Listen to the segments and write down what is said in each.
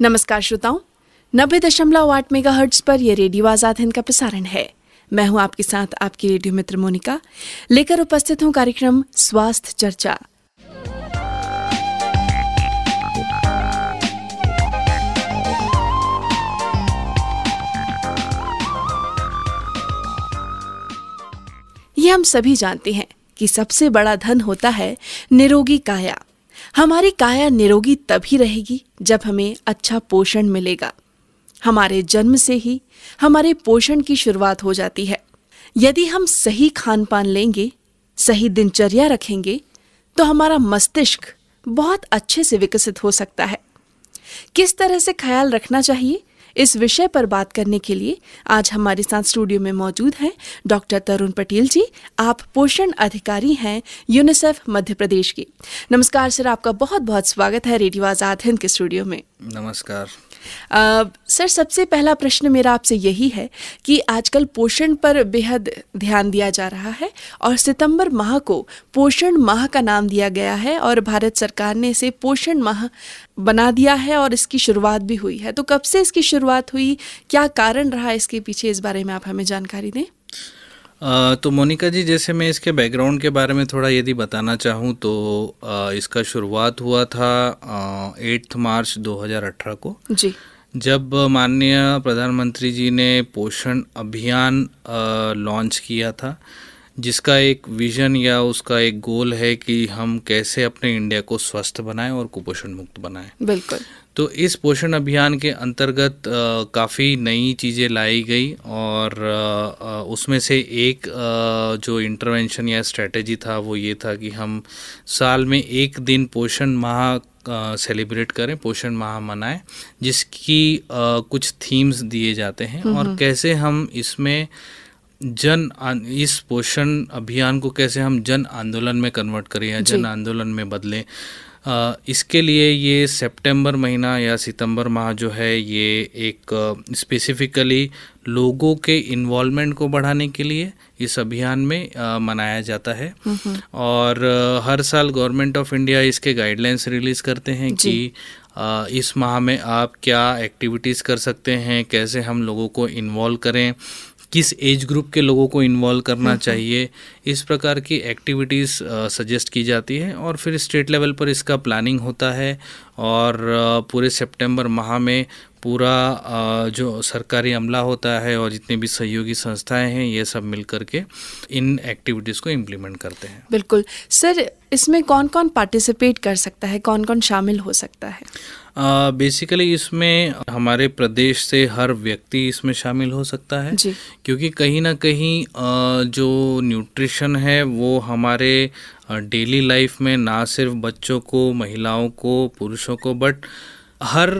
नमस्कार श्रोताओं, नब्बे दशमलव आठ मेगा हर्ट्स पर यह रेडियो आज़ाद हिंद का प्रसारण है। मैं हूँ आपके साथ आपकी रेडियो मित्र मोनिका। लेकर उपस्थित हूँ कार्यक्रम स्वास्थ्य चर्चा। ये हम सभी जानते हैं कि सबसे बड़ा धन होता है निरोगी काया। हमारी काया निरोगी तभी रहेगी जब हमें अच्छा पोषण मिलेगा। हमारे जन्म से ही हमारे पोषण की शुरुआत हो जाती है। यदि हम सही खान पान लेंगे, सही दिनचर्या रखेंगे तो हमारा मस्तिष्क बहुत अच्छे से विकसित हो सकता है। किस तरह से ख्याल रखना चाहिए? इस विषय पर बात करने के लिए आज हमारे साथ स्टूडियो में मौजूद हैं डॉक्टर तरुण पटेल जी। आप पोषण अधिकारी हैं यूनिसेफ मध्य प्रदेश के। नमस्कार, सर, आपका बहुत बहुत स्वागत है रेडियो आज़ाद हिंद के स्टूडियो में। नमस्कार। सर, सबसे पहला प्रश्न मेरा आपसे यही है कि आजकल पोषण पर बेहद ध्यान दिया जा रहा है और सितंबर माह को पोषण माह का नाम दिया गया है और भारत सरकार ने इसे पोषण माह बना दिया है और इसकी शुरुआत भी हुई है। तो कब से इसकी शुरुआत हुई? क्या कारण रहा इसके पीछे? इस बारे में आप हमें जानकारी दें। तो मोनिका जी जैसे मैं इसके बैकग्राउंड के बारे में थोड़ा यदि बताना चाहूँ तो इसका शुरुआत हुआ था एट्थ मार्च 2018 को। जी। जब माननीय प्रधानमंत्री जी ने पोषण अभियान लॉन्च किया था जिसका एक विजन या उसका एक गोल है कि हम कैसे अपने इंडिया को स्वस्थ बनाएँ और कुपोषण मुक्त बनाएँ। बिल्कुल। तो इस पोषण अभियान के अंतर्गत काफ़ी नई चीज़ें लाई गई और आ, उसमें से एक आ, जो इंटरवेंशन या स्ट्रेटजी था वो ये था कि हम साल में एक दिन पोषण माह सेलिब्रेट करें पोषण माह मनाएँ जिसकी आ, कुछ थीम्स दिए जाते हैं और हम्म। कैसे हम इसमें जन इस पोषण अभियान को कैसे हम जन आंदोलन में कन्वर्ट करें या जन आंदोलन में बदलें इसके लिए ये सितंबर महीना या सितंबर माह जो है ये एक स्पेसिफिकली लोगों के इन्वॉल्वमेंट को बढ़ाने के लिए इस अभियान में आ, मनाया जाता है। और आ, हर साल गवर्नमेंट ऑफ़ इंडिया इसके गाइडलाइंस रिलीज़ करते हैं कि आ, इस माह में आप क्या एक्टिविटीज़ कर सकते हैं कैसे हम लोगों को इन्वॉल्व करें। किस एज ग्रुप के लोगों को इन्वॉल्व करना हम्म, हम्म। चाहिए इस प्रकार की एक्टिविटीज़ सजेस्ट की जाती है और फिर स्टेट लेवल पर इसका प्लानिंग होता है और पूरे सितंबर माह में पूरा जो सरकारी अमला होता है और जितने भी सहयोगी संस्थाएँ हैं ये सब मिल करके इन एक्टिविटीज़ को इम्प्लीमेंट करते हैं। बिल्कुल। सर इसमें कौन कौन पार्टिसिपेट कर सकता है? कौन कौन शामिल हो सकता है? बेसिकली इसमें हमारे प्रदेश से हर व्यक्ति इसमें शामिल हो सकता है। क्योंकि कहीं ना कहीं जो न्यूट्रिशन है वो हमारे डेली लाइफ में ना सिर्फ़ बच्चों को महिलाओं को पुरुषों को बट हर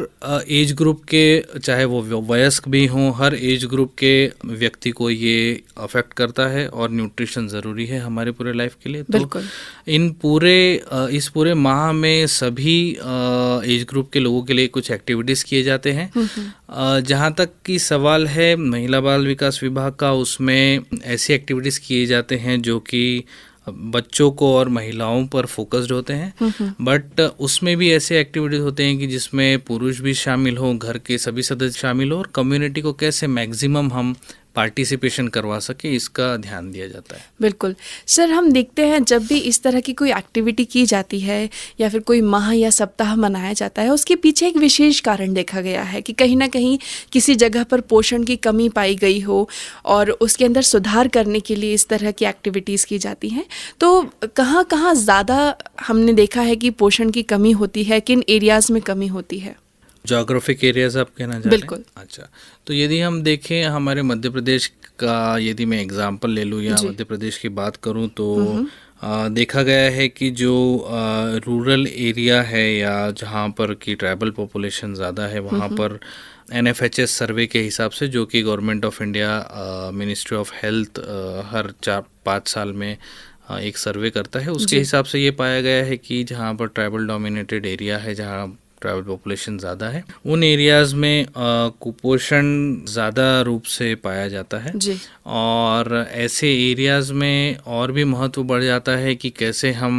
एज ग्रुप के चाहे वो वयस्क भी हों हर एज ग्रुप के व्यक्ति को ये अफेक्ट करता है और न्यूट्रिशन ज़रूरी है हमारे पूरे लाइफ के लिए। तो इन पूरे इस पूरे माह में सभी एज ग्रुप के लोगों के लिए कुछ एक्टिविटीज़ किए जाते हैं। हम्म, हम्म। जहाँ तक की सवाल है महिला बाल विकास विभाग का उसमें ऐसी एक्टिविटीज़ किए जाते हैं जो कि बच्चों को और महिलाओं पर फोकस्ड होते हैं बट उसमें भी ऐसे एक्टिविटीज़ होते हैं कि जिसमें पुरुष भी शामिल हो घर के सभी सदस्य शामिल हो और कम्युनिटी को कैसे मैक्सिमम हम पार्टिसिपेशन करवा सके, इसका ध्यान दिया जाता है। बिल्कुल। सर, हम देखते हैं जब भी इस तरह की कोई एक्टिविटी की जाती है या फिर कोई माह या सप्ताह मनाया जाता है, उसके पीछे एक विशेष कारण देखा गया है कि कहीं ना कहीं किसी जगह पर पोषण की कमी पाई गई हो और उसके अंदर सुधार करने के लिए इस तरह की एक्टिविटीज़ की जाती हैं। तो कहाँ कहाँ ज़्यादा हमने देखा है कि पोषण की कमी होती है, किन एरियाज़ में कमी होती है? जोग्राफिक एरियाज़ आप कहना चाहते बिल्कुल। अच्छा तो यदि हम देखें हमारे मध्य प्रदेश का यदि मैं एग्जांपल ले लूँ या मध्य प्रदेश की बात करूँ तो आ, देखा गया है कि जो आ, रूरल एरिया है या जहाँ पर की ट्राइबल पॉपुलेशन ज़्यादा है वहाँ पर एनएफएचएस सर्वे के हिसाब से जो कि government of India ministry of health हर चार पाँच साल में एक सर्वे करता है। उसके हिसाब से ये पाया गया है कि जहाँ पर ट्राइबल डोमिनेटेड एरिया है जहाँ ट्राइबल पॉपुलेशन ज़्यादा है उन एरियाज़ में कुपोषण ज़्यादा रूप से पाया जाता है जी। और ऐसे एरियाज़ में और भी महत्व बढ़ जाता है कि कैसे हम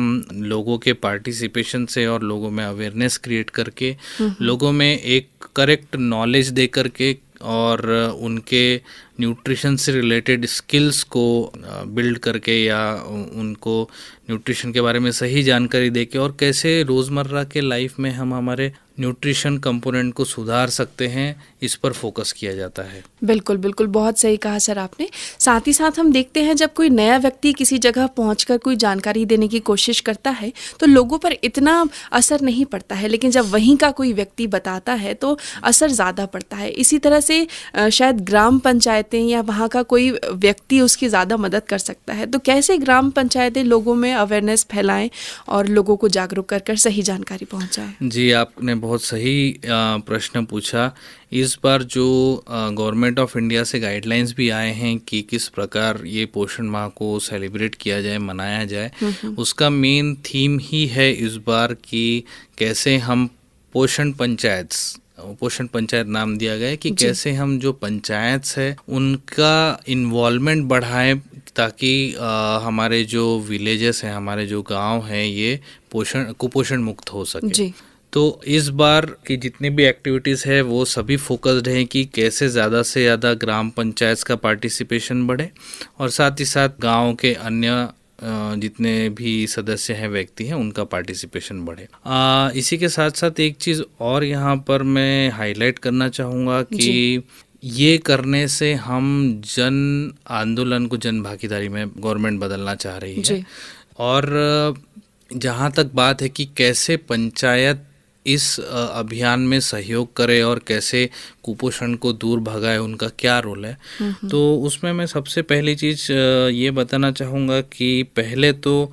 लोगों के पार्टिसिपेशन से और लोगों में अवेयरनेस क्रिएट करके लोगों में एक करेक्ट नॉलेज दे करके और उनके न्यूट्रिशन से रिलेटेड स्किल्स को बिल्ड करके या उनको न्यूट्रिशन के बारे में सही जानकारी दे के और कैसे रोज़मर्रा के लाइफ में हम हमारे न्यूट्रिशन कंपोनेंट को सुधार सकते हैं इस पर फोकस किया जाता है। बिल्कुल बिल्कुल बहुत सही कहा सर आपने। साथ ही साथ हम देखते हैं जब कोई नया व्यक्ति किसी जगह पहुंचकर कोई जानकारी देने की कोशिश करता है तो लोगों पर इतना असर नहीं पड़ता है। लेकिन जब वहीं का कोई व्यक्ति बताता है तो असर ज़्यादा पड़ता है। इसी तरह से शायद ग्राम पंचायतें या वहाँ का कोई व्यक्ति उसकी ज़्यादा मदद कर सकता है। तो कैसे ग्राम पंचायतें लोगों में अवेयरनेस फैलाएँ और लोगों को जागरूक कर कर सही जानकारी पहुँचाएँ? जी आपने बहुत सही प्रश्न पूछा। इस बार जो गवर्नमेंट ऑफ़ इंडिया से गाइडलाइंस भी आए हैं कि किस प्रकार ये पोषण माह को सेलिब्रेट किया जाए मनाया जाए। उसका मेन थीम ही है इस बार कि कैसे हम पोषण पंचायत पोषण पंचायत नाम दिया गया है कि कैसे हम जो पंचायत है उनका इन्वॉल्वमेंट बढ़ाएँ ताकि आ, हमारे जो विलेजेस हैं हमारे जो गाँव हैं ये पोषण कुपोषण मुक्त हो सके जी। तो इस बार की जितनी भी एक्टिविटीज़ है वो सभी फोकस्ड हैं कि कैसे ज़्यादा से ज़्यादा ग्राम पंचायत का पार्टिसिपेशन बढ़े और साथ ही साथ गाँव के अन्य जितने भी सदस्य हैं व्यक्ति हैं उनका पार्टिसिपेशन बढ़े। आ, इसी के साथ साथ एक चीज़ और यहाँ पर मैं हाईलाइट करना चाहूँगा कि ये करने से हम जन आंदोलन को जन भागीदारी में गवर्नमेंट बदलना चाह रही है। और जहाँ तक बात है कि कैसे पंचायत इस अभियान में सहयोग करे और कैसे कुपोषण को दूर भगाए उनका क्या रोल है? तो उसमें मैं सबसे पहली चीज़ ये बताना चाहूँगा कि पहले तो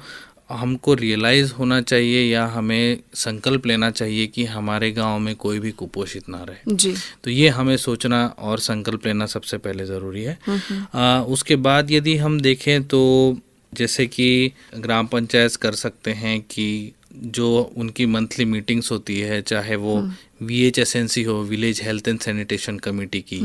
हमको रियलाइज़ होना चाहिए या हमें संकल्प लेना चाहिए कि हमारे गाँव में कोई भी कुपोषित ना रहे। जी। तो ये हमें सोचना और संकल्प लेना सबसे पहले ज़रूरी है। आ, उसके बाद यदि हम देखें तो जैसे कि ग्राम पंचायत कर सकते हैं कि जो उनकी मंथली मीटिंग्स होती है चाहे वो V H S N C हो village health and sanitation committee की।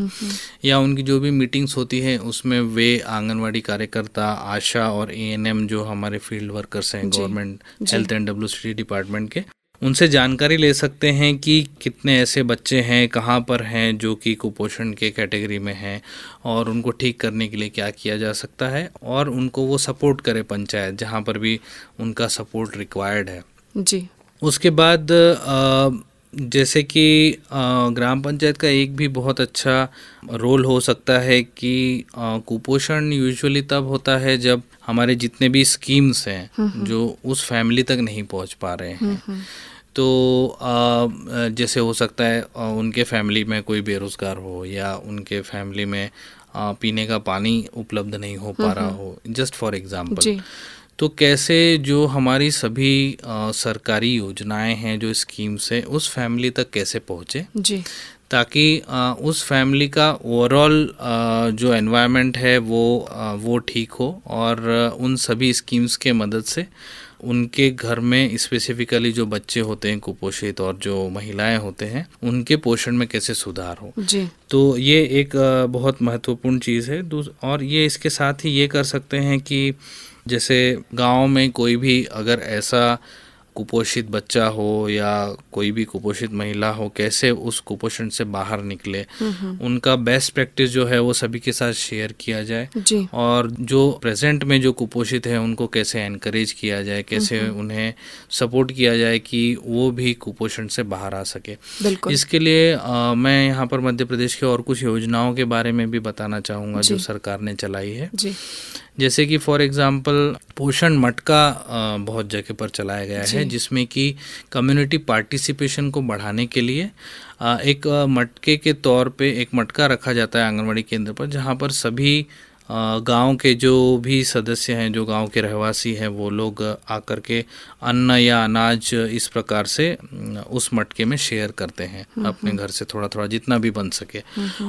या उनकी जो भी मीटिंग्स होती हैं उसमें वे आंगनवाड़ी कार्यकर्ता आशा और ए एन एम जो हमारे फ़ील्ड वर्कर्स हैं government health and W C department के उनसे जानकारी ले सकते हैं कि कितने ऐसे बच्चे हैं कहाँ पर हैं जो कि कुपोषण के कैटेगरी में हैं और उनको ठीक करने के लिए क्या किया जा सकता है और उनको वो सपोर्ट करे पंचायत जहाँ पर भी उनका सपोर्ट रिक्वायर्ड है। जी। उसके बाद जैसे कि ग्राम पंचायत का एक भी बहुत अच्छा रोल हो सकता है कि कुपोषण यूजुअली तब होता है जब हमारे जितने भी स्कीम्स हैं हम्म, हम्म। जो उस फैमिली तक नहीं पहुँच पा रहे हैं। हम्म, तो जैसे हो सकता है उनके फैमिली में कोई बेरोजगार हो या उनके फैमिली में पीने का पानी उपलब्ध नहीं हो पा रहा हो जस्ट फॉर एग्ज़ाम्पल तो कैसे जो हमारी सभी आ, सरकारी योजनाएँ हैं जो स्कीम्स हैं उस फैमिली तक कैसे पहुँचे? जी। ताकि आ, उस फैमिली का ओवरऑल जो एनवायरनमेंट है वो आ, वो ठीक हो और उन सभी स्कीम्स के मदद से उनके घर में स्पेसिफिकली जो बच्चे होते हैं कुपोषित और जो महिलाएँ होते हैं उनके पोषण में कैसे सुधार हो? जी। तो ये एक बहुत महत्वपूर्ण चीज़ है। और ये इसके साथ ही ये कर सकते हैं कि जैसे गाँव में कोई भी अगर ऐसा कुपोषित बच्चा हो या कोई भी कुपोषित महिला हो कैसे उस कुपोषण से बाहर निकले उनका बेस्ट प्रैक्टिस जो है वो सभी के साथ शेयर किया जाए। और जो प्रेजेंट में जो कुपोषित है उनको कैसे एनकरेज किया जाए कैसे उन्हें सपोर्ट किया जाए कि वो भी कुपोषण से बाहर आ सके। इसके लिए आ, मैं यहाँ पर मध्य प्रदेश के और कुछ योजनाओं के बारे में भी बताना चाहूँगा जो सरकार ने चलाई है। जी। जैसे कि फॉर एग्जांपल पोषण मटका बहुत जगह पर चलाया गया है जिसमें कि कम्युनिटी पार्टिसिपेशन को बढ़ाने के लिए एक मटके के तौर पे एक मटका रखा जाता है आंगनवाड़ी केंद्र पर जहाँ पर सभी गाँव के जो भी सदस्य हैं जो गाँव के रहवासी हैं वो लोग आकर के अन्न या अनाज इस प्रकार से उस मटके में शेयर करते हैं अपने घर से थोड़ा थोड़ा जितना भी बन सके।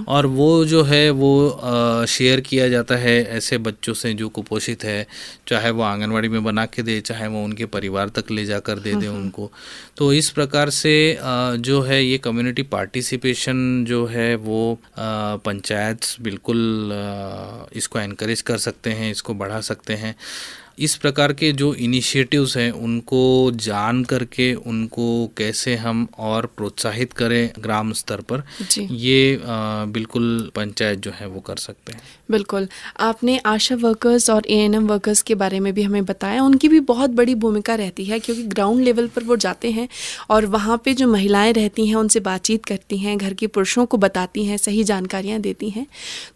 और वो जो है वो शेयर किया जाता है ऐसे बच्चों से जो कुपोषित है चाहे वो आंगनवाड़ी में बना के दे चाहे वो उनके परिवार तक ले जाकर दे दे उनको। तो इस प्रकार से जो है ये कम्युनिटी पार्टिसिपेशन जो है वो पंचायत बिल्कुल इसको एनकरेज कर सकते हैं इसको बढ़ा सकते हैं। इस प्रकार के जो इनिशिएटिव्स हैं उनको जान करके उनको कैसे हम और प्रोत्साहित करें ग्राम स्तर पर ये आ, बिल्कुल पंचायत जो है वो कर सकते हैं। बिल्कुल। आपने आशा वर्कर्स और एएनएम वर्कर्स के बारे में भी हमें बताया। उनकी भी बहुत बड़ी भूमिका रहती है क्योंकि ग्राउंड लेवल पर वो जाते हैं और वहाँ पे जो महिलाएँ रहती हैं उनसे बातचीत करती हैं घर के पुरुषों को बताती हैं सही जानकारियाँ देती हैं।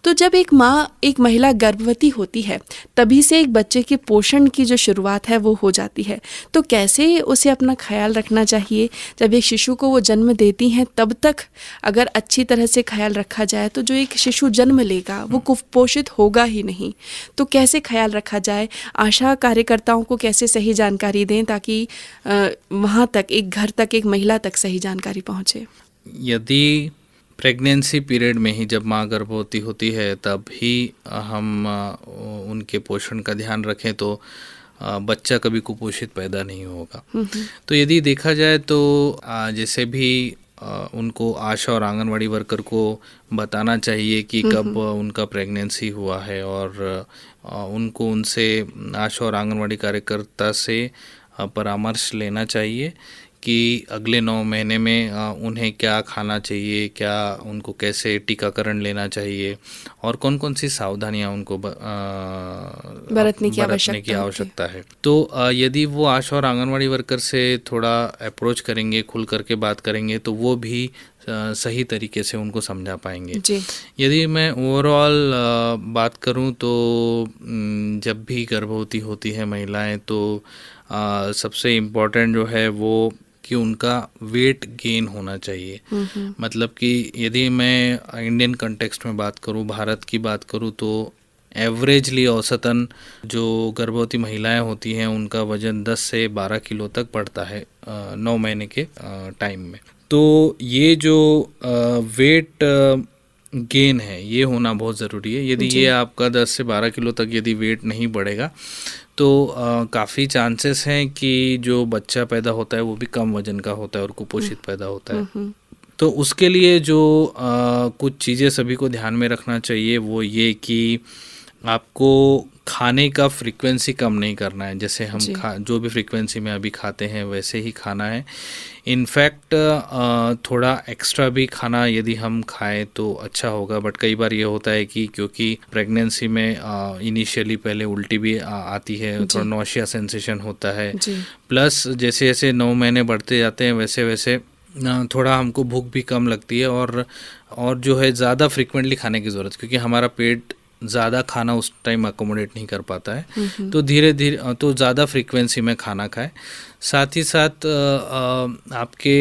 तो जब एक माँ एक महिला गर्भवती होती है तभी से एक बच्चे के पोषण पोषण की जो शुरुआत है वो हो जाती है। तो कैसे उसे अपना ख्याल रखना चाहिए? जब एक शिशु को वो जन्म देती हैं तब तक अगर अच्छी तरह से ख्याल रखा जाए तो जो एक शिशु जन्म लेगा वो कुपोषित होगा ही नहीं। तो कैसे ख्याल रखा जाए? आशा कार्यकर्ताओं को कैसे सही जानकारी दें ताकि वहाँ तक एक घर तक एक महिला तक सही जानकारी पहुँचे? यदि प्रेगनेंसी पीरियड में ही जब माँ गर्भवती होती है तब ही हम उनके पोषण का ध्यान रखें तो बच्चा कभी कुपोषित पैदा नहीं होगा। तो यदि देखा जाए तो जैसे भी उनको आशा और आंगनवाड़ी वर्कर को बताना चाहिए कि कब उनका प्रेगनेंसी हुआ है और उनको उनसे आशा और आंगनवाड़ी कार्यकर्ता से परामर्श लेना चाहिए। कि अगले नौ महीने में उन्हें क्या खाना चाहिए क्या उनको कैसे टीकाकरण लेना चाहिए और कौन कौन सी सावधानियाँ उनको बरतने की आवश्यकता की आवश्यकता है। तो यदि वो आशा और आंगनवाड़ी वर्कर से थोड़ा अप्रोच करेंगे खुल करके बात करेंगे तो वो भी सही तरीके से उनको समझा पाएँगे। यदि मैं ओवरऑल बात करूँ तो जब भी गर्भवती होती है महिलाएँ तो सबसे इम्पोर्टेंट जो है वो कि उनका वेट गेन होना चाहिए। मतलब कि यदि मैं इंडियन कंटेक्स्ट में बात करूँ भारत की बात करूँ तो एवरेजली औसतन जो गर्भवती महिलाएँ होती हैं उनका वज़न 10 से 12 किलो तक बढ़ता है नौ महीने के टाइम में। तो ये जो वेट गेन है ये होना बहुत ज़रूरी है। यदि ये आपका 10 से 12 किलो तक यदि वेट नहीं बढ़ेगा तो काफ़ी चांसेस हैं कि जो बच्चा पैदा होता है वो भी कम वज़न का होता है और कुपोषित हम्म। पैदा होता है हम्म, हम्म। तो उसके लिए जो आ, कुछ चीज़ें सभी को ध्यान में रखना चाहिए वो ये कि आपको खाने का फ्रीक्वेंसी कम नहीं करना है जैसे हम खा जो भी फ्रीक्वेंसी में अभी खाते हैं वैसे ही खाना है। इनफैक्ट थोड़ा एक्स्ट्रा भी खाना यदि हम खाएँ तो अच्छा होगा बट कई बार ये होता है कि क्योंकि प्रेगनेंसी में इनिशियली पहले उल्टी भी आ, आती है थोड़ा नौशिया सेंसेशन होता है। प्लस जैसे जैसे नौ महीने बढ़ते जाते हैं वैसे वैसे थोड़ा हमको भूख भी कम लगती है और और जो है ज़्यादा फ्रिक्वेंटली खाने की ज़रूरत क्योंकि हमारा पेट ज़्यादा खाना उस टाइम अकोमोडेट नहीं कर पाता है। तो धीरे धीरे तो ज़्यादा फ्रीक्वेंसी में खाना खाए। साथ ही साथ आपके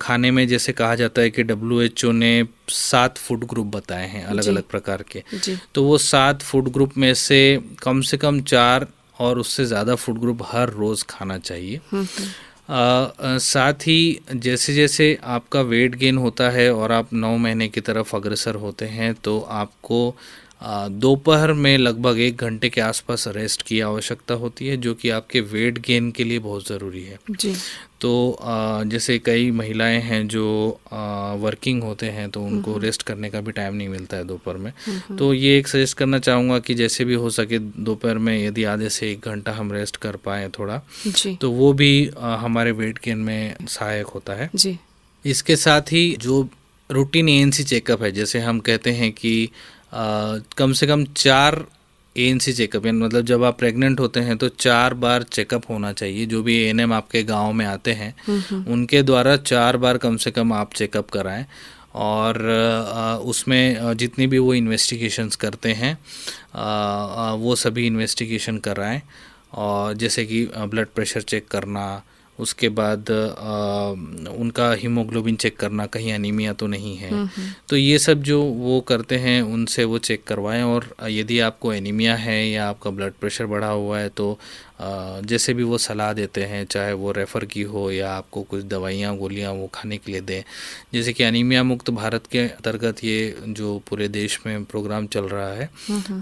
खाने में जैसे कहा जाता है कि डब्ल्यू एच ओ ने सात फ़ूड ग्रुप बताए हैं अलग अलग प्रकार के। तो वो सात फ़ूड ग्रुप में से कम से कम चार और उससे ज़्यादा फ़ूड ग्रुप हर रोज़ खाना चाहिए। आ, साथ ही जैसे जैसे आपका वेट गेन होता है और आप नौ महीने की तरफ़ अग्रसर होते हैं तो आपको दोपहर में लगभग एक घंटे के आसपास रेस्ट की आवश्यकता होती है जो कि आपके वेट गेन के लिए बहुत ज़रूरी है। जी। तो जैसे कई महिलाएँ हैं जो वर्किंग होते हैं तो उनको रेस्ट। करने का भी टाइम नहीं मिलता है दोपहर में। तो ये एक सजेस्ट करना चाहूँगा कि जैसे भी हो सके दोपहर में यदि आधे से एक घंटा हम रेस्ट कर पाएँ थोड़ा जी। तो वो भी हमारे वेट गेन में सहायक होता है। जी। इसके साथ ही जो रूटीन ए चेकअप है जैसे हम कहते हैं कि कम से कम चार ए एन सी चेकअप यानी मतलब जब आप प्रेग्नेंट होते हैं तो चार बार चेकअप होना चाहिए जो भी ए एन एम आपके गाँव में आते हैं उनके द्वारा चार बार कम से कम आप चेकअप कराएँ। और उसमें जितनी भी वो इन्वेस्टिगेशंस करते हैं वो सभी इन्वेस्टिगेशन कराएँ। और जैसे कि ब्लड प्रेशर चेक करना उसके बाद आ, उनका हीमोग्लोबिन चेक करना कहीं अनिमिया तो नहीं है। तो ये सब जो वो करते हैं उनसे वो चेक करवाएँ और यदि आपको एनीमिया है या आपका ब्लड प्रेशर बढ़ा हुआ है तो जैसे भी वो सलाह देते हैं चाहे वो रेफ़र की हो या आपको कुछ दवाइयाँ गोलियाँ वो खाने के लिए दें। जैसे कि अनिमिया मुक्त भारत के अंतर्गत ये जो पूरे देश में प्रोग्राम चल रहा है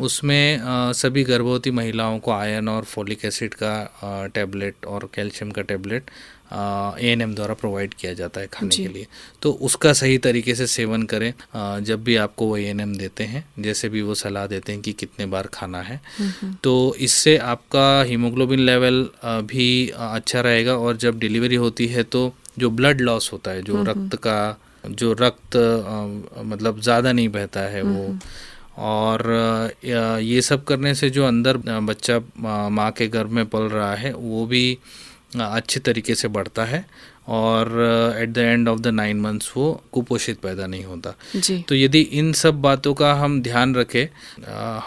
उसमें सभी गर्भवती महिलाओं को आयरन और फोलिक एसिड का टैबलेट और कैल्शियम का टैबलेट ए एन एम द्वारा प्रोवाइड किया जाता है खाने के लिए। तो उसका सही तरीके से सेवन करें। आ, जब भी आपको वो ए एन एम देते हैं जैसे भी वो सलाह देते हैं कि कितने बार खाना है तो इससे आपका हीमोग्लोबिन लेवल भी अच्छा रहेगा और जब डिलीवरी होती है तो जो ब्लड लॉस होता है जो रक्त का जो रक्त मतलब ज़्यादा नहीं बहता है वो और ये सब करने से जो अंदर बच्चा माँ के गर्भ में पल रहा है वो भी अच्छे तरीके से बढ़ता है और at the end of the nine months वो कुपोषित पैदा नहीं होता। जी। तो यदि इन सब बातों का हम ध्यान रखें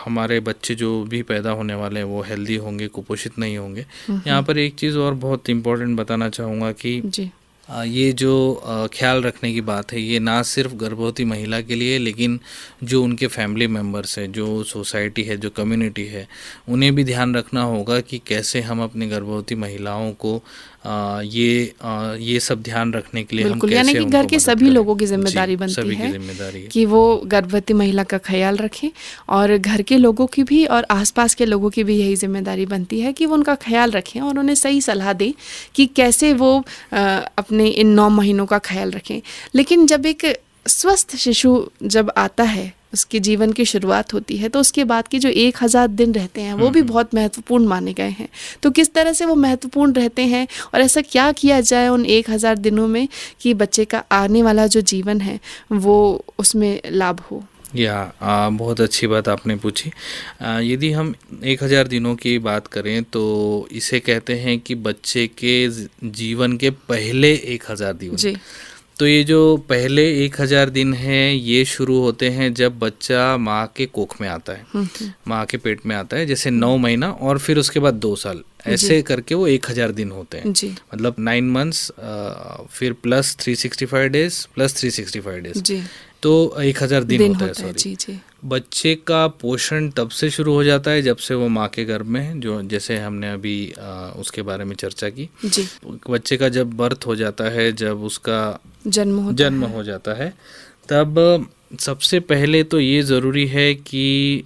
हमारे बच्चे जो भी पैदा होने वाले हैं वो हेल्दी होंगे कुपोषित नहीं होंगे। यहाँ पर एक चीज़ और बहुत इम्पोर्टेंट बताना चाहूँगा कि जी। ये जो ख्याल रखने की बात है, ये ना सिर्फ़ गर्भवती महिला के लिए, लेकिन जो उनके फैमिली मेंबर्स है, जो सोसाइटी है, जो कम्युनिटी है, उन्हें भी ध्यान रखना होगा कि कैसे हम अपनी गर्भवती महिलाओं को आ, ये आ, ये सब ध्यान रखने के लिए बिल्कुल यानी कि घर के सभी लोगों की ज़िम्मेदारी बनती सभी है, की ज़िम्मेदारी है। कि वो गर्भवती महिला का ख्याल रखें और घर के लोगों की भी और आसपास के लोगों की भी यही ज़िम्मेदारी बनती है कि वो उनका ख्याल रखें और उन्हें सही सलाह दें कि कैसे वो अपने इन नौ महीनों का ख्याल रखें। लेकिन जब एक स्वस्थ शिशु जब आता है उसके जीवन की शुरुआत होती है तो उसके बाद के जो एक हज़ार दिन रहते हैं वो भी हम्म। बहुत महत्वपूर्ण माने गए हैं। तो किस तरह से वो महत्वपूर्ण रहते हैं और ऐसा क्या किया जाए उन एक हज़ार दिनों में कि बच्चे का आने वाला जो जीवन है वो उसमें लाभ हो? या आ, बहुत अच्छी बात आपने पूछी। यदि हम एक हज़ार दिनों की बात करें तो इसे कहते हैं कि बच्चे के जीवन के पहले एक हज़ार दिवस। जी। तो ये जो पहले एक हज़ार दिन है ये शुरू होते हैं जब बच्चा माँ के कोख में आता है। हम्म, हम्म। माँ के पेट में आता है जैसे नौ महीना और फिर उसके बाद दो साल। ऐसे करके वो एक हज़ार दिन होते हैं। जी। मतलब नाइन मंथ्स फिर plus three sixty five days plus three sixty five days तो एक हज़ार दिन, दिन होता, होता है। सॉरी जी, बच्चे का पोषण तब से शुरू हो जाता है जब से वो माँ के गर्भ में है जो जैसे हमने अभी आ, उसके बारे में चर्चा की। जी। बच्चे का जब बर्थ हो जाता है जब उसका जन्म होता जन्म हो। जाता है। तब सबसे पहले तो ये ज़रूरी है कि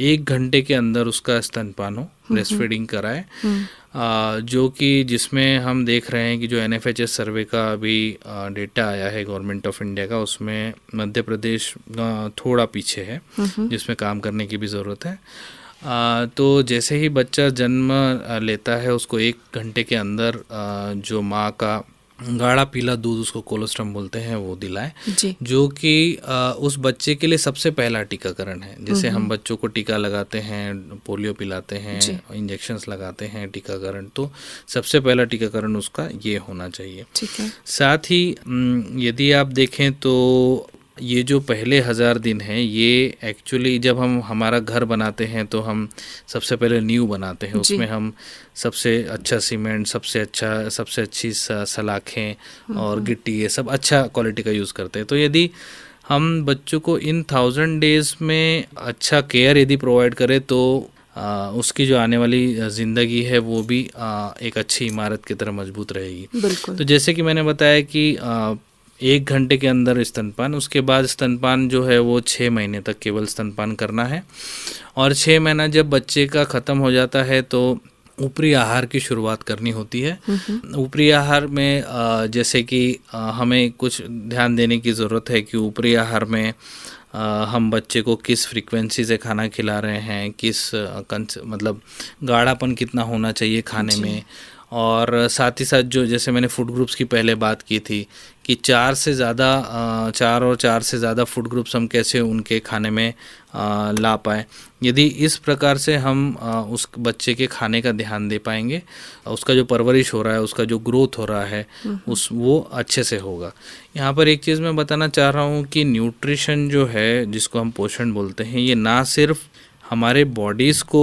एक घंटे के अंदर उसका स्तनपान हो ब्रेस्ट हम्म, फीडिंग हम्म। कराए। हम्म। जो कि जिसमें हम देख रहे हैं कि जो एनएफएचएस सर्वे का अभी डेटा आया है गवर्नमेंट ऑफ़ इंडिया का उसमें मध्य प्रदेश थोड़ा पीछे है जिसमें काम करने की भी ज़रूरत है। आ, तो जैसे ही बच्चा जन्म लेता है उसको एक घंटे के अंदर आ, जो माँ का गाढ़ा पीला दूध उसको कोलोस्ट्रम बोलते हैं वो दिलाएँ। जो। कि उस बच्चे के लिए सबसे पहला टीकाकरण है। जैसे हम बच्चों को टीका लगाते हैं पोलियो पिलाते हैं इंजेक्शंस लगाते हैं टीकाकरण तो सबसे पहला टीकाकरण उसका ये होना चाहिए। ठीक है। साथ ही यदि आप देखें तो ये जो पहले हज़ार दिन हैं ये एक्चुअली जब हम हमारा घर बनाते हैं तो हम सबसे पहले न्यू बनाते हैं। उसमें हम सबसे अच्छा सीमेंट सबसे अच्छा सबसे अच्छी सलाखें हम्म, और। गिट्टी ये सब अच्छा क्वालिटी का यूज़ करते हैं। तो यदि हम बच्चों को इन थाउज़ेंड डेज़ में अच्छा केयर यदि प्रोवाइड करें तो आ, उसकी जो आने वाली ज़िंदगी है वो भी आ, एक अच्छी इमारत की तरह मज़बूत रहेगी। बिल्कुल। तो जैसे कि मैंने बताया कि आ, एक घंटे के अंदर स्तनपान उसके बाद स्तनपान जो है वो छः महीने तक केवल स्तनपान करना है। और छः महीना जब बच्चे का ख़त्म हो जाता है तो ऊपरी आहार की शुरुआत करनी होती है। ऊपरी आहार में जैसे कि हमें कुछ ध्यान देने की ज़रूरत है कि ऊपरी आहार में हम बच्चे को किस फ्रीक्वेंसी से खाना खिला रहे हैं किस मतलब गाढ़ापन कितना होना चाहिए खाने में और साथ ही साथ जो जैसे मैंने फ़ूड ग्रुप्स की पहले बात की थी कि चार से ज़्यादा चार और चार से ज़्यादा फ़ूड ग्रुप्स हम कैसे उनके खाने में ला पाए यदि इस प्रकार से हम उस बच्चे के खाने का ध्यान दे पाएँगे उसका जो परवरिश हो रहा है उसका जो ग्रोथ हो रहा है हम्म। उस वो अच्छे से होगा यहाँ पर एक चीज़ मैं बताना चाह रहा हूँ कि न्यूट्रिशन जो है जिसको हम पोषण बोलते हैं ये ना सिर्फ़ हमारे बॉडीज़ को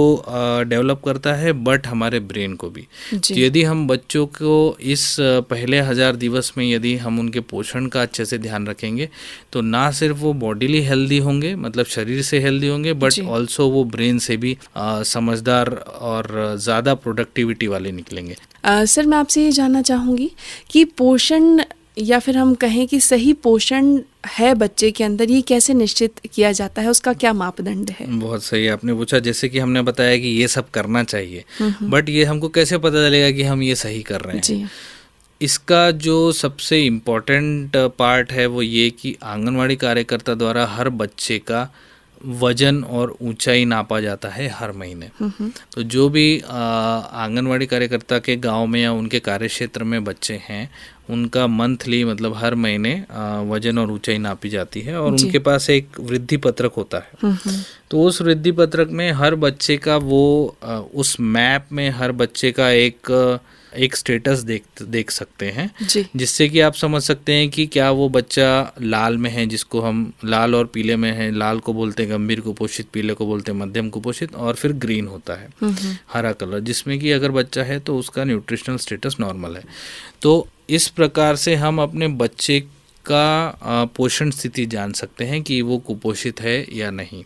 डेवलप करता है बट हमारे ब्रेन को भी। तो यदि हम बच्चों को इस पहले हज़ार दिवस में यदि हम उनके पोषण का अच्छे से ध्यान रखेंगे तो ना सिर्फ़ वो बॉडीली हेल्दी होंगे मतलब शरीर से हेल्दी होंगे बट ऑल्सो वो ब्रेन से भी आ, समझदार और ज़्यादा प्रोडक्टिविटी वाले निकलेंगे। आ, सर मैं आपसे ये जानना चाहूँगी कि पोषण या फिर हम कहें कि सही पोषण है बच्चे के अंदर ये कैसे निश्चित किया जाता है? उसका क्या मापदंड है? बहुत सही आपने पूछा जैसे कि हमने बताया कि ये सब करना चाहिए बट ये हमको कैसे पता चलेगा कि हम ये सही कर रहे हैं? जी। इसका जो सबसे इम्पोर्टेंट पार्ट है वो ये कि आंगनवाड़ी कार्यकर्ता द्वारा हर बच्चे का वज़न और ऊंचाई नापा जाता है हर महीने। तो जो भी आंगनवाड़ी कार्यकर्ता के गाँव में या उनके कार्य क्षेत्र में बच्चे हैं उनका मंथली मतलब हर महीने वज़न और ऊंचाई नापी जाती है और उनके पास एक वृद्धि पत्रक होता है। तो उस वृद्धि पत्रक में हर बच्चे का वो उस मैप में हर बच्चे का एक एक स्टेटस देख देख सकते हैं। जिससे कि आप समझ सकते हैं कि क्या वो बच्चा लाल में है जिसको हम लाल और पीले में है। लाल को बोलते हैं गंभीर कुपोषित पीले को बोलते हैं मध्यम कुपोषित और फिर ग्रीन होता है हरा कलर। जिसमें कि अगर बच्चा है तो उसका न्यूट्रिशनल स्टेटस नॉर्मल है। तो इस प्रकार से हम अपने बच्चे का पोषण स्थिति जान सकते हैं कि वो कुपोषित है या नहीं।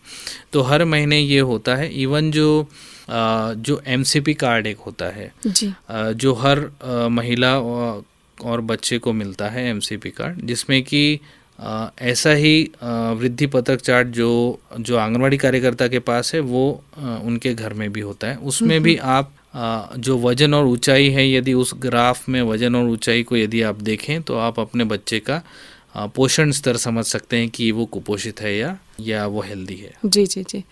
तो हर महीने ये होता है। इवन जो जो एमसीपी कार्ड एक होता है जी। जो हर महिला और बच्चे को मिलता है एमसीपी कार्ड जिसमें कि ऐसा ही वृद्धि पत्रक चार्ट जो जो आंगनवाड़ी कार्यकर्ता के पास है वो उनके घर में भी होता है। उसमें भी आप जो वज़न और ऊंचाई है यदि उस ग्राफ में वज़न और ऊंचाई को यदि आप देखें तो आप अपने बच्चे का पोषण स्तर समझ सकते हैं कि वो कुपोषित है या या वो हेल्दी है। जी जी जी।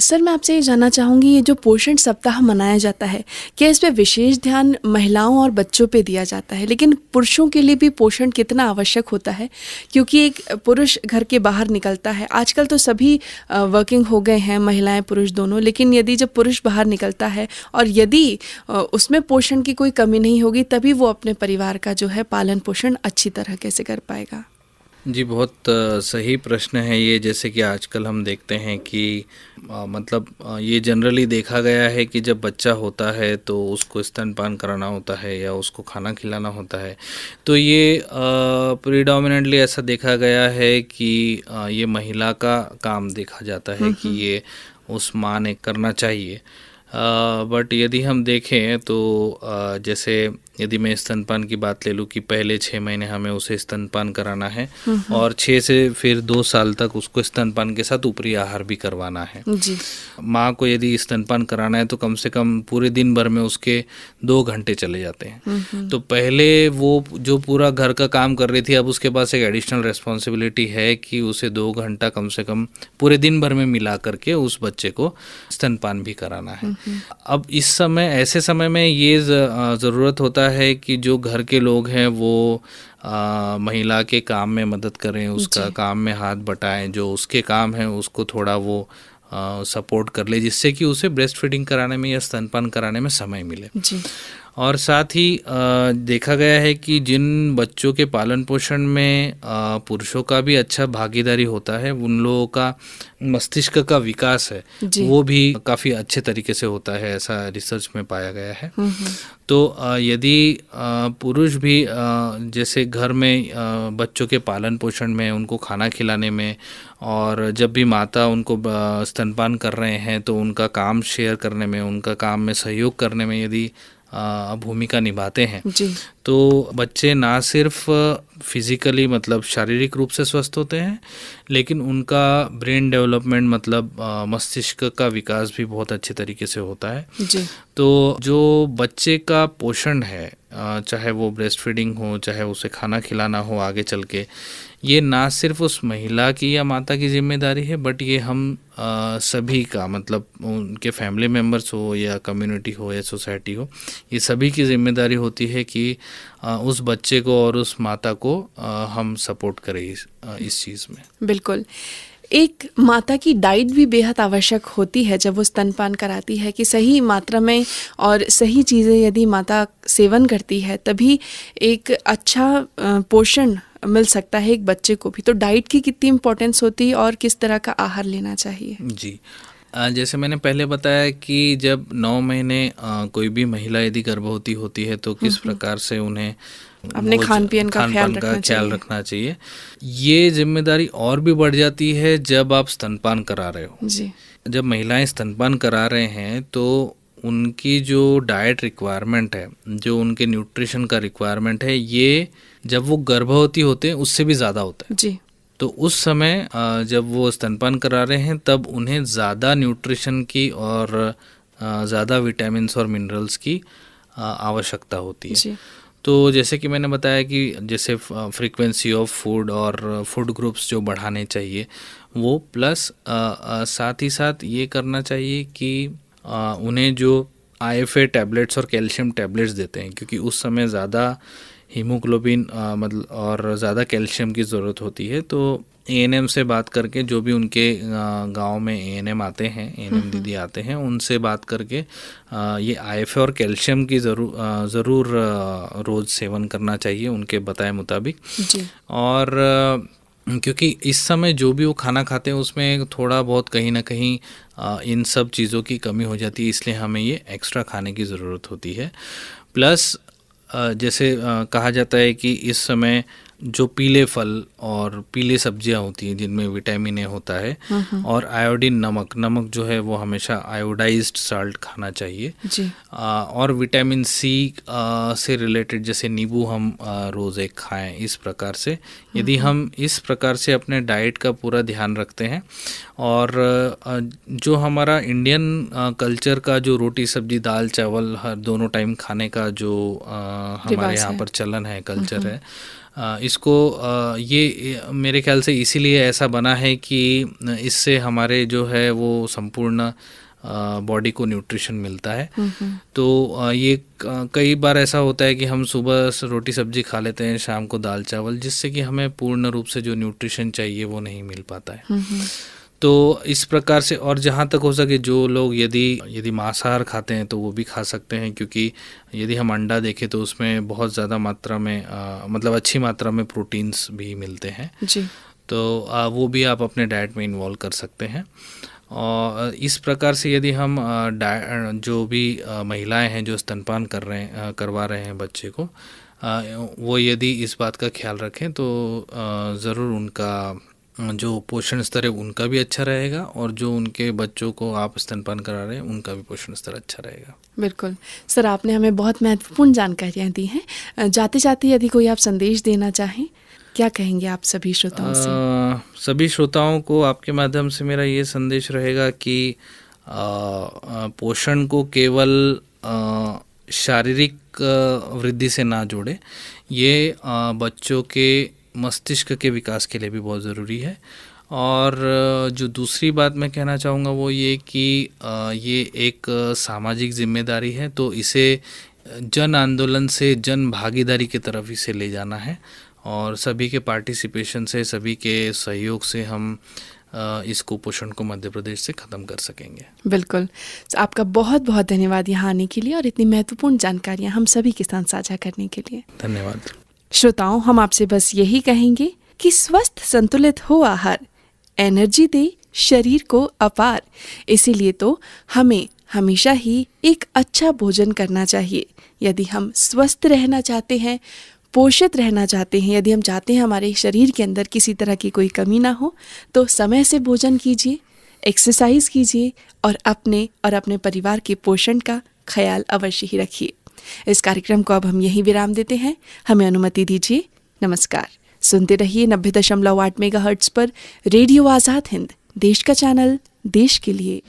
सर मैं आपसे ये जानना चाहूँगी, ये जो पोषण सप्ताह मनाया जाता है, क्या इस पर विशेष ध्यान महिलाओं और बच्चों पे दिया जाता है? लेकिन पुरुषों के लिए भी पोषण कितना आवश्यक होता है? क्योंकि एक पुरुष घर के बाहर निकलता है। आजकल तो सभी वर्किंग हो गए हैं, महिलाएँ, पुरुष दोनों। लेकिन यदि जब पुरुष बाहर निकलता है और यदि उसमें पोषण की कोई कमी नहीं होगी, तभी वो अपने परिवार का जो है पालन पोषण अच्छी तरह कैसे कर पाएगा? जी बहुत सही प्रश्न है ये जैसे कि आजकल हम देखते हैं कि आ, मतलब आ, ये जनरली देखा गया है कि जब बच्चा होता है तो उसको स्तनपान कराना होता है या उसको खाना खिलाना होता है। तो ये प्रीडोमिनेटली ऐसा देखा गया है कि आ, ये महिला का काम देखा जाता है कि ये उस माँ ने करना चाहिए। बट यदि हम देखें तो जैसे यदि मैं स्तनपान की बात ले लूँ कि पहले छः महीने हमें उसे स्तनपान कराना है और छः से फिर दो साल तक उसको स्तनपान के साथ ऊपरी आहार भी करवाना है। माँ को यदि स्तनपान कराना है तो कम से कम पूरे दिन भर में उसके दो घंटे चले जाते हैं। तो पहले वो जो पूरा घर का काम कर रही थी अब उसके पास एक एडिशनल रेस्पॉन्सिबिलिटी है कि उसे दो घंटा कम से कम पूरे दिन भर में मिला करके उस बच्चे को स्तनपान भी कराना है। अब इस समय ऐसे समय में ये ज़रूरत होता है कि जो घर के लोग हैं वो आ, महिला के काम में मदद करें उसका काम में हाथ बटाएँ जो उसके काम है उसको थोड़ा वो सपोर्ट कर ले जिससे कि उसे ब्रेस्ट फीडिंग कराने में या स्तनपान कराने में समय मिले जी। और साथ ही देखा गया है कि जिन बच्चों के पालन पोषण में पुरुषों का भी अच्छा भागीदारी होता है उन लोगों का मस्तिष्क का विकास है वो भी काफ़ी अच्छे तरीके से होता है ऐसा रिसर्च में पाया गया है हम्म, हम्म। तो यदि पुरुष भी जैसे घर में बच्चों के पालन पोषण में उनको खाना खिलाने में और जब भी माता उनको स्तनपान कर रहे हैं तो उनका काम शेयर करने में उनका काम में सहयोग करने में यदि भूमिका निभाते हैं जी। तो बच्चे ना सिर्फ़ फिजिकली मतलब शारीरिक रूप से स्वस्थ होते हैं लेकिन उनका ब्रेन डेवलपमेंट मतलब मस्तिष्क का विकास भी बहुत अच्छे तरीके से होता है जी। तो जो बच्चे का पोषण है चाहे वो ब्रेस्ट फीडिंग हो चाहे उसे खाना खिलाना हो आगे चल के ये ना सिर्फ़ उस महिला की या माता की ज़िम्मेदारी है बट ये हम आ, सभी का मतलब उनके फैमिली मेंबर्स हो या कम्युनिटी हो या सोसाइटी हो ये सभी की ज़िम्मेदारी होती है कि आ, उस बच्चे को और उस माता को आ, हम सपोर्ट करें इस, इस चीज़ में। बिल्कुल। एक माता की डाइट भी बेहद आवश्यक होती है जब वो स्तनपान कराती है कि सही मात्रा में और सही चीज़ें यदि माता सेवन करती है तभी एक अच्छा पोषण मिल सकता है एक बच्चे को भी। तो डाइट की कितनी इम्पोर्टेंस होती है और किस तरह का आहार लेना चाहिए? जी। जैसे मैंने पहले बताया कि जब नौ महीने कोई भी महिला यदि गर्भवती होती है तो किस प्रकार से उन्हें अपने खान पीन का ख्याल रखना, ख्याल रखना चाहिए। ये ज़िम्मेदारी और भी बढ़ जाती है जब आप स्तनपान करा रहे हो। जी। जब महिलाएँ स्तनपान करा रहे हैं तो उनकी जो डाइट रिक्वायरमेंट है जो उनके न्यूट्रिशन का रिक्वायरमेंट है ये जब वो गर्भवती होते हैं उससे भी ज़्यादा होता है। जी। तो उस समय जब वो स्तनपान करा रहे हैं तब उन्हें ज़्यादा न्यूट्रिशन की और ज़्यादा विटामिन और मिनरल्स की आवश्यकता होती है। तो जैसे कि मैंने बताया कि जैसे फ्रीक्वेंसी ऑफ़ फ़ूड और फ़ूड ग्रुप्स जो बढ़ाने चाहिए वो प्लस साथ ही साथ ये करना चाहिए कि उन्हें जो आई एफ़ ए टैबलेट्स और कैल्शियम टैबलेट्स देते हैं क्योंकि उस समय ज़्यादा हीमोग्लोबिन मतलब और ज़्यादा कैल्शियम की ज़रूरत होती है। तो ए से बात करके जो भी उनके गाँव में ए आते हैं ए हम्म, हम्म। दीदी आते हैं उनसे बात करके ये आई और कैल्शियम की ज़रूर ज़रूर रोज़ सेवन करना चाहिए उनके बताए मुताबिक। और क्योंकि इस समय जो भी वो खाना खाते हैं उसमें थोड़ा बहुत कहीं ना कहीं इन सब चीज़ों की कमी हो जाती है इसलिए हमें ये एक्स्ट्रा खाने की ज़रूरत होती है। प्लस जैसे कहा जाता है कि इस समय जो पीले फल और पीले सब्ज़ियाँ होती हैं जिनमें विटामिन ए होता है हम्म, हम्म। और आयोडीन नमक नमक जो है वो हमेशा आयोडाइज्ड साल्ट खाना चाहिए। जी। आ, और विटामिन सी आ, से रिलेटेड जैसे नींबू हम रोज़ एक खाएँ इस प्रकार से। यदि हम्म, हम इस प्रकार से अपने डाइट का पूरा ध्यान रखते हैं और जो हमारा इंडियन कल्चर का जो रोटी सब्ज़ी दाल चावल हर दोनों टाइम खाने का जो हमारे यहाँ पर चलन है कल्चर है इसको ये मेरे ख्याल से इसीलिए ऐसा बना है कि इससे हमारे जो है वो संपूर्ण बॉडी को न्यूट्रिशन मिलता है। तो ये कई बार ऐसा होता है कि हम सुबह रोटी सब्ज़ी खा लेते हैं शाम को दाल चावल जिससे कि हमें पूर्ण रूप से जो न्यूट्रिशन चाहिए वो नहीं मिल पाता है। तो इस प्रकार से और जहाँ तक हो सके जो लोग यदि यदि मांसाहार खाते हैं तो वो भी खा सकते हैं क्योंकि यदि हम अंडा देखें तो उसमें बहुत ज़्यादा मात्रा में आ, मतलब अच्छी मात्रा में प्रोटीन्स भी मिलते हैं। जी। तो आ, वो भी आप अपने डाइट में इन्वॉल्व कर सकते हैं। और इस प्रकार से यदि हम जो भी महिलाएँ हैं जो स्तनपान कर रहे हैं करवा रहे हैं बच्चे को वो यदि इस बात का ख्याल रखें तो ज़रूर उनका जो पोषण स्तर है उनका भी अच्छा रहेगा और जो उनके बच्चों को आप स्तनपान करा रहे हैं उनका भी पोषण स्तर अच्छा रहेगा। बिल्कुल। सर आपने हमें बहुत महत्वपूर्ण जानकारियाँ दी हैं। जाते जाते यदि कोई आप संदेश देना चाहें क्या कहेंगे आप सभी श्रोताओं से? आ, सभी श्रोताओं को आपके माध्यम से मेरा ये संदेश रहेगा कि पोषण को केवल शारीरिक वृद्धि से ना जोड़े। ये आ, बच्चों के मस्तिष्क के विकास के लिए भी बहुत ज़रूरी है। और जो दूसरी बात मैं कहना चाहूँगा वो ये कि ये एक सामाजिक ज़िम्मेदारी है तो इसे जन आंदोलन से जन भागीदारी की तरफ़ इसे ले जाना है। और सभी के पार्टिसिपेशन से सभी के सहयोग से हम इस कुपोषण को मध्य प्रदेश से ख़त्म कर सकेंगे। बिल्कुल। तो आपका बहुत बहुत धन्यवाद यहाँ आने के लिए और इतनी महत्वपूर्ण जानकारियाँ हम सभी के साथ साझा करने के लिए। धन्यवाद। श्रोताओं, हम आपसे बस यही कहेंगे कि स्वस्थ, संतुलित हो आहार, एनर्जी दे, शरीर को अपार। इसीलिए तो हमें हमेशा ही एक अच्छा भोजन करना चाहिए। यदि हम स्वस्थ रहना चाहते हैं, पोषित रहना चाहते हैं, यदि हम चाहते हैं हमारे शरीर के अंदर किसी तरह की कोई कमी ना हो तो समय से भोजन कीजिए एक्सरसाइज कीजिए और अपने और अपने परिवार के पोषण का ख्याल अवश्य ही रखिए। इस कार्यक्रम को अब हम यही विराम देते हैं। हमें अनुमति दीजिए। नमस्कार। सुनते रहिए नब्बे दशमलव आठ मेगा पर रेडियो आज़ाद हिंद, देश का चैनल, देश के लिए।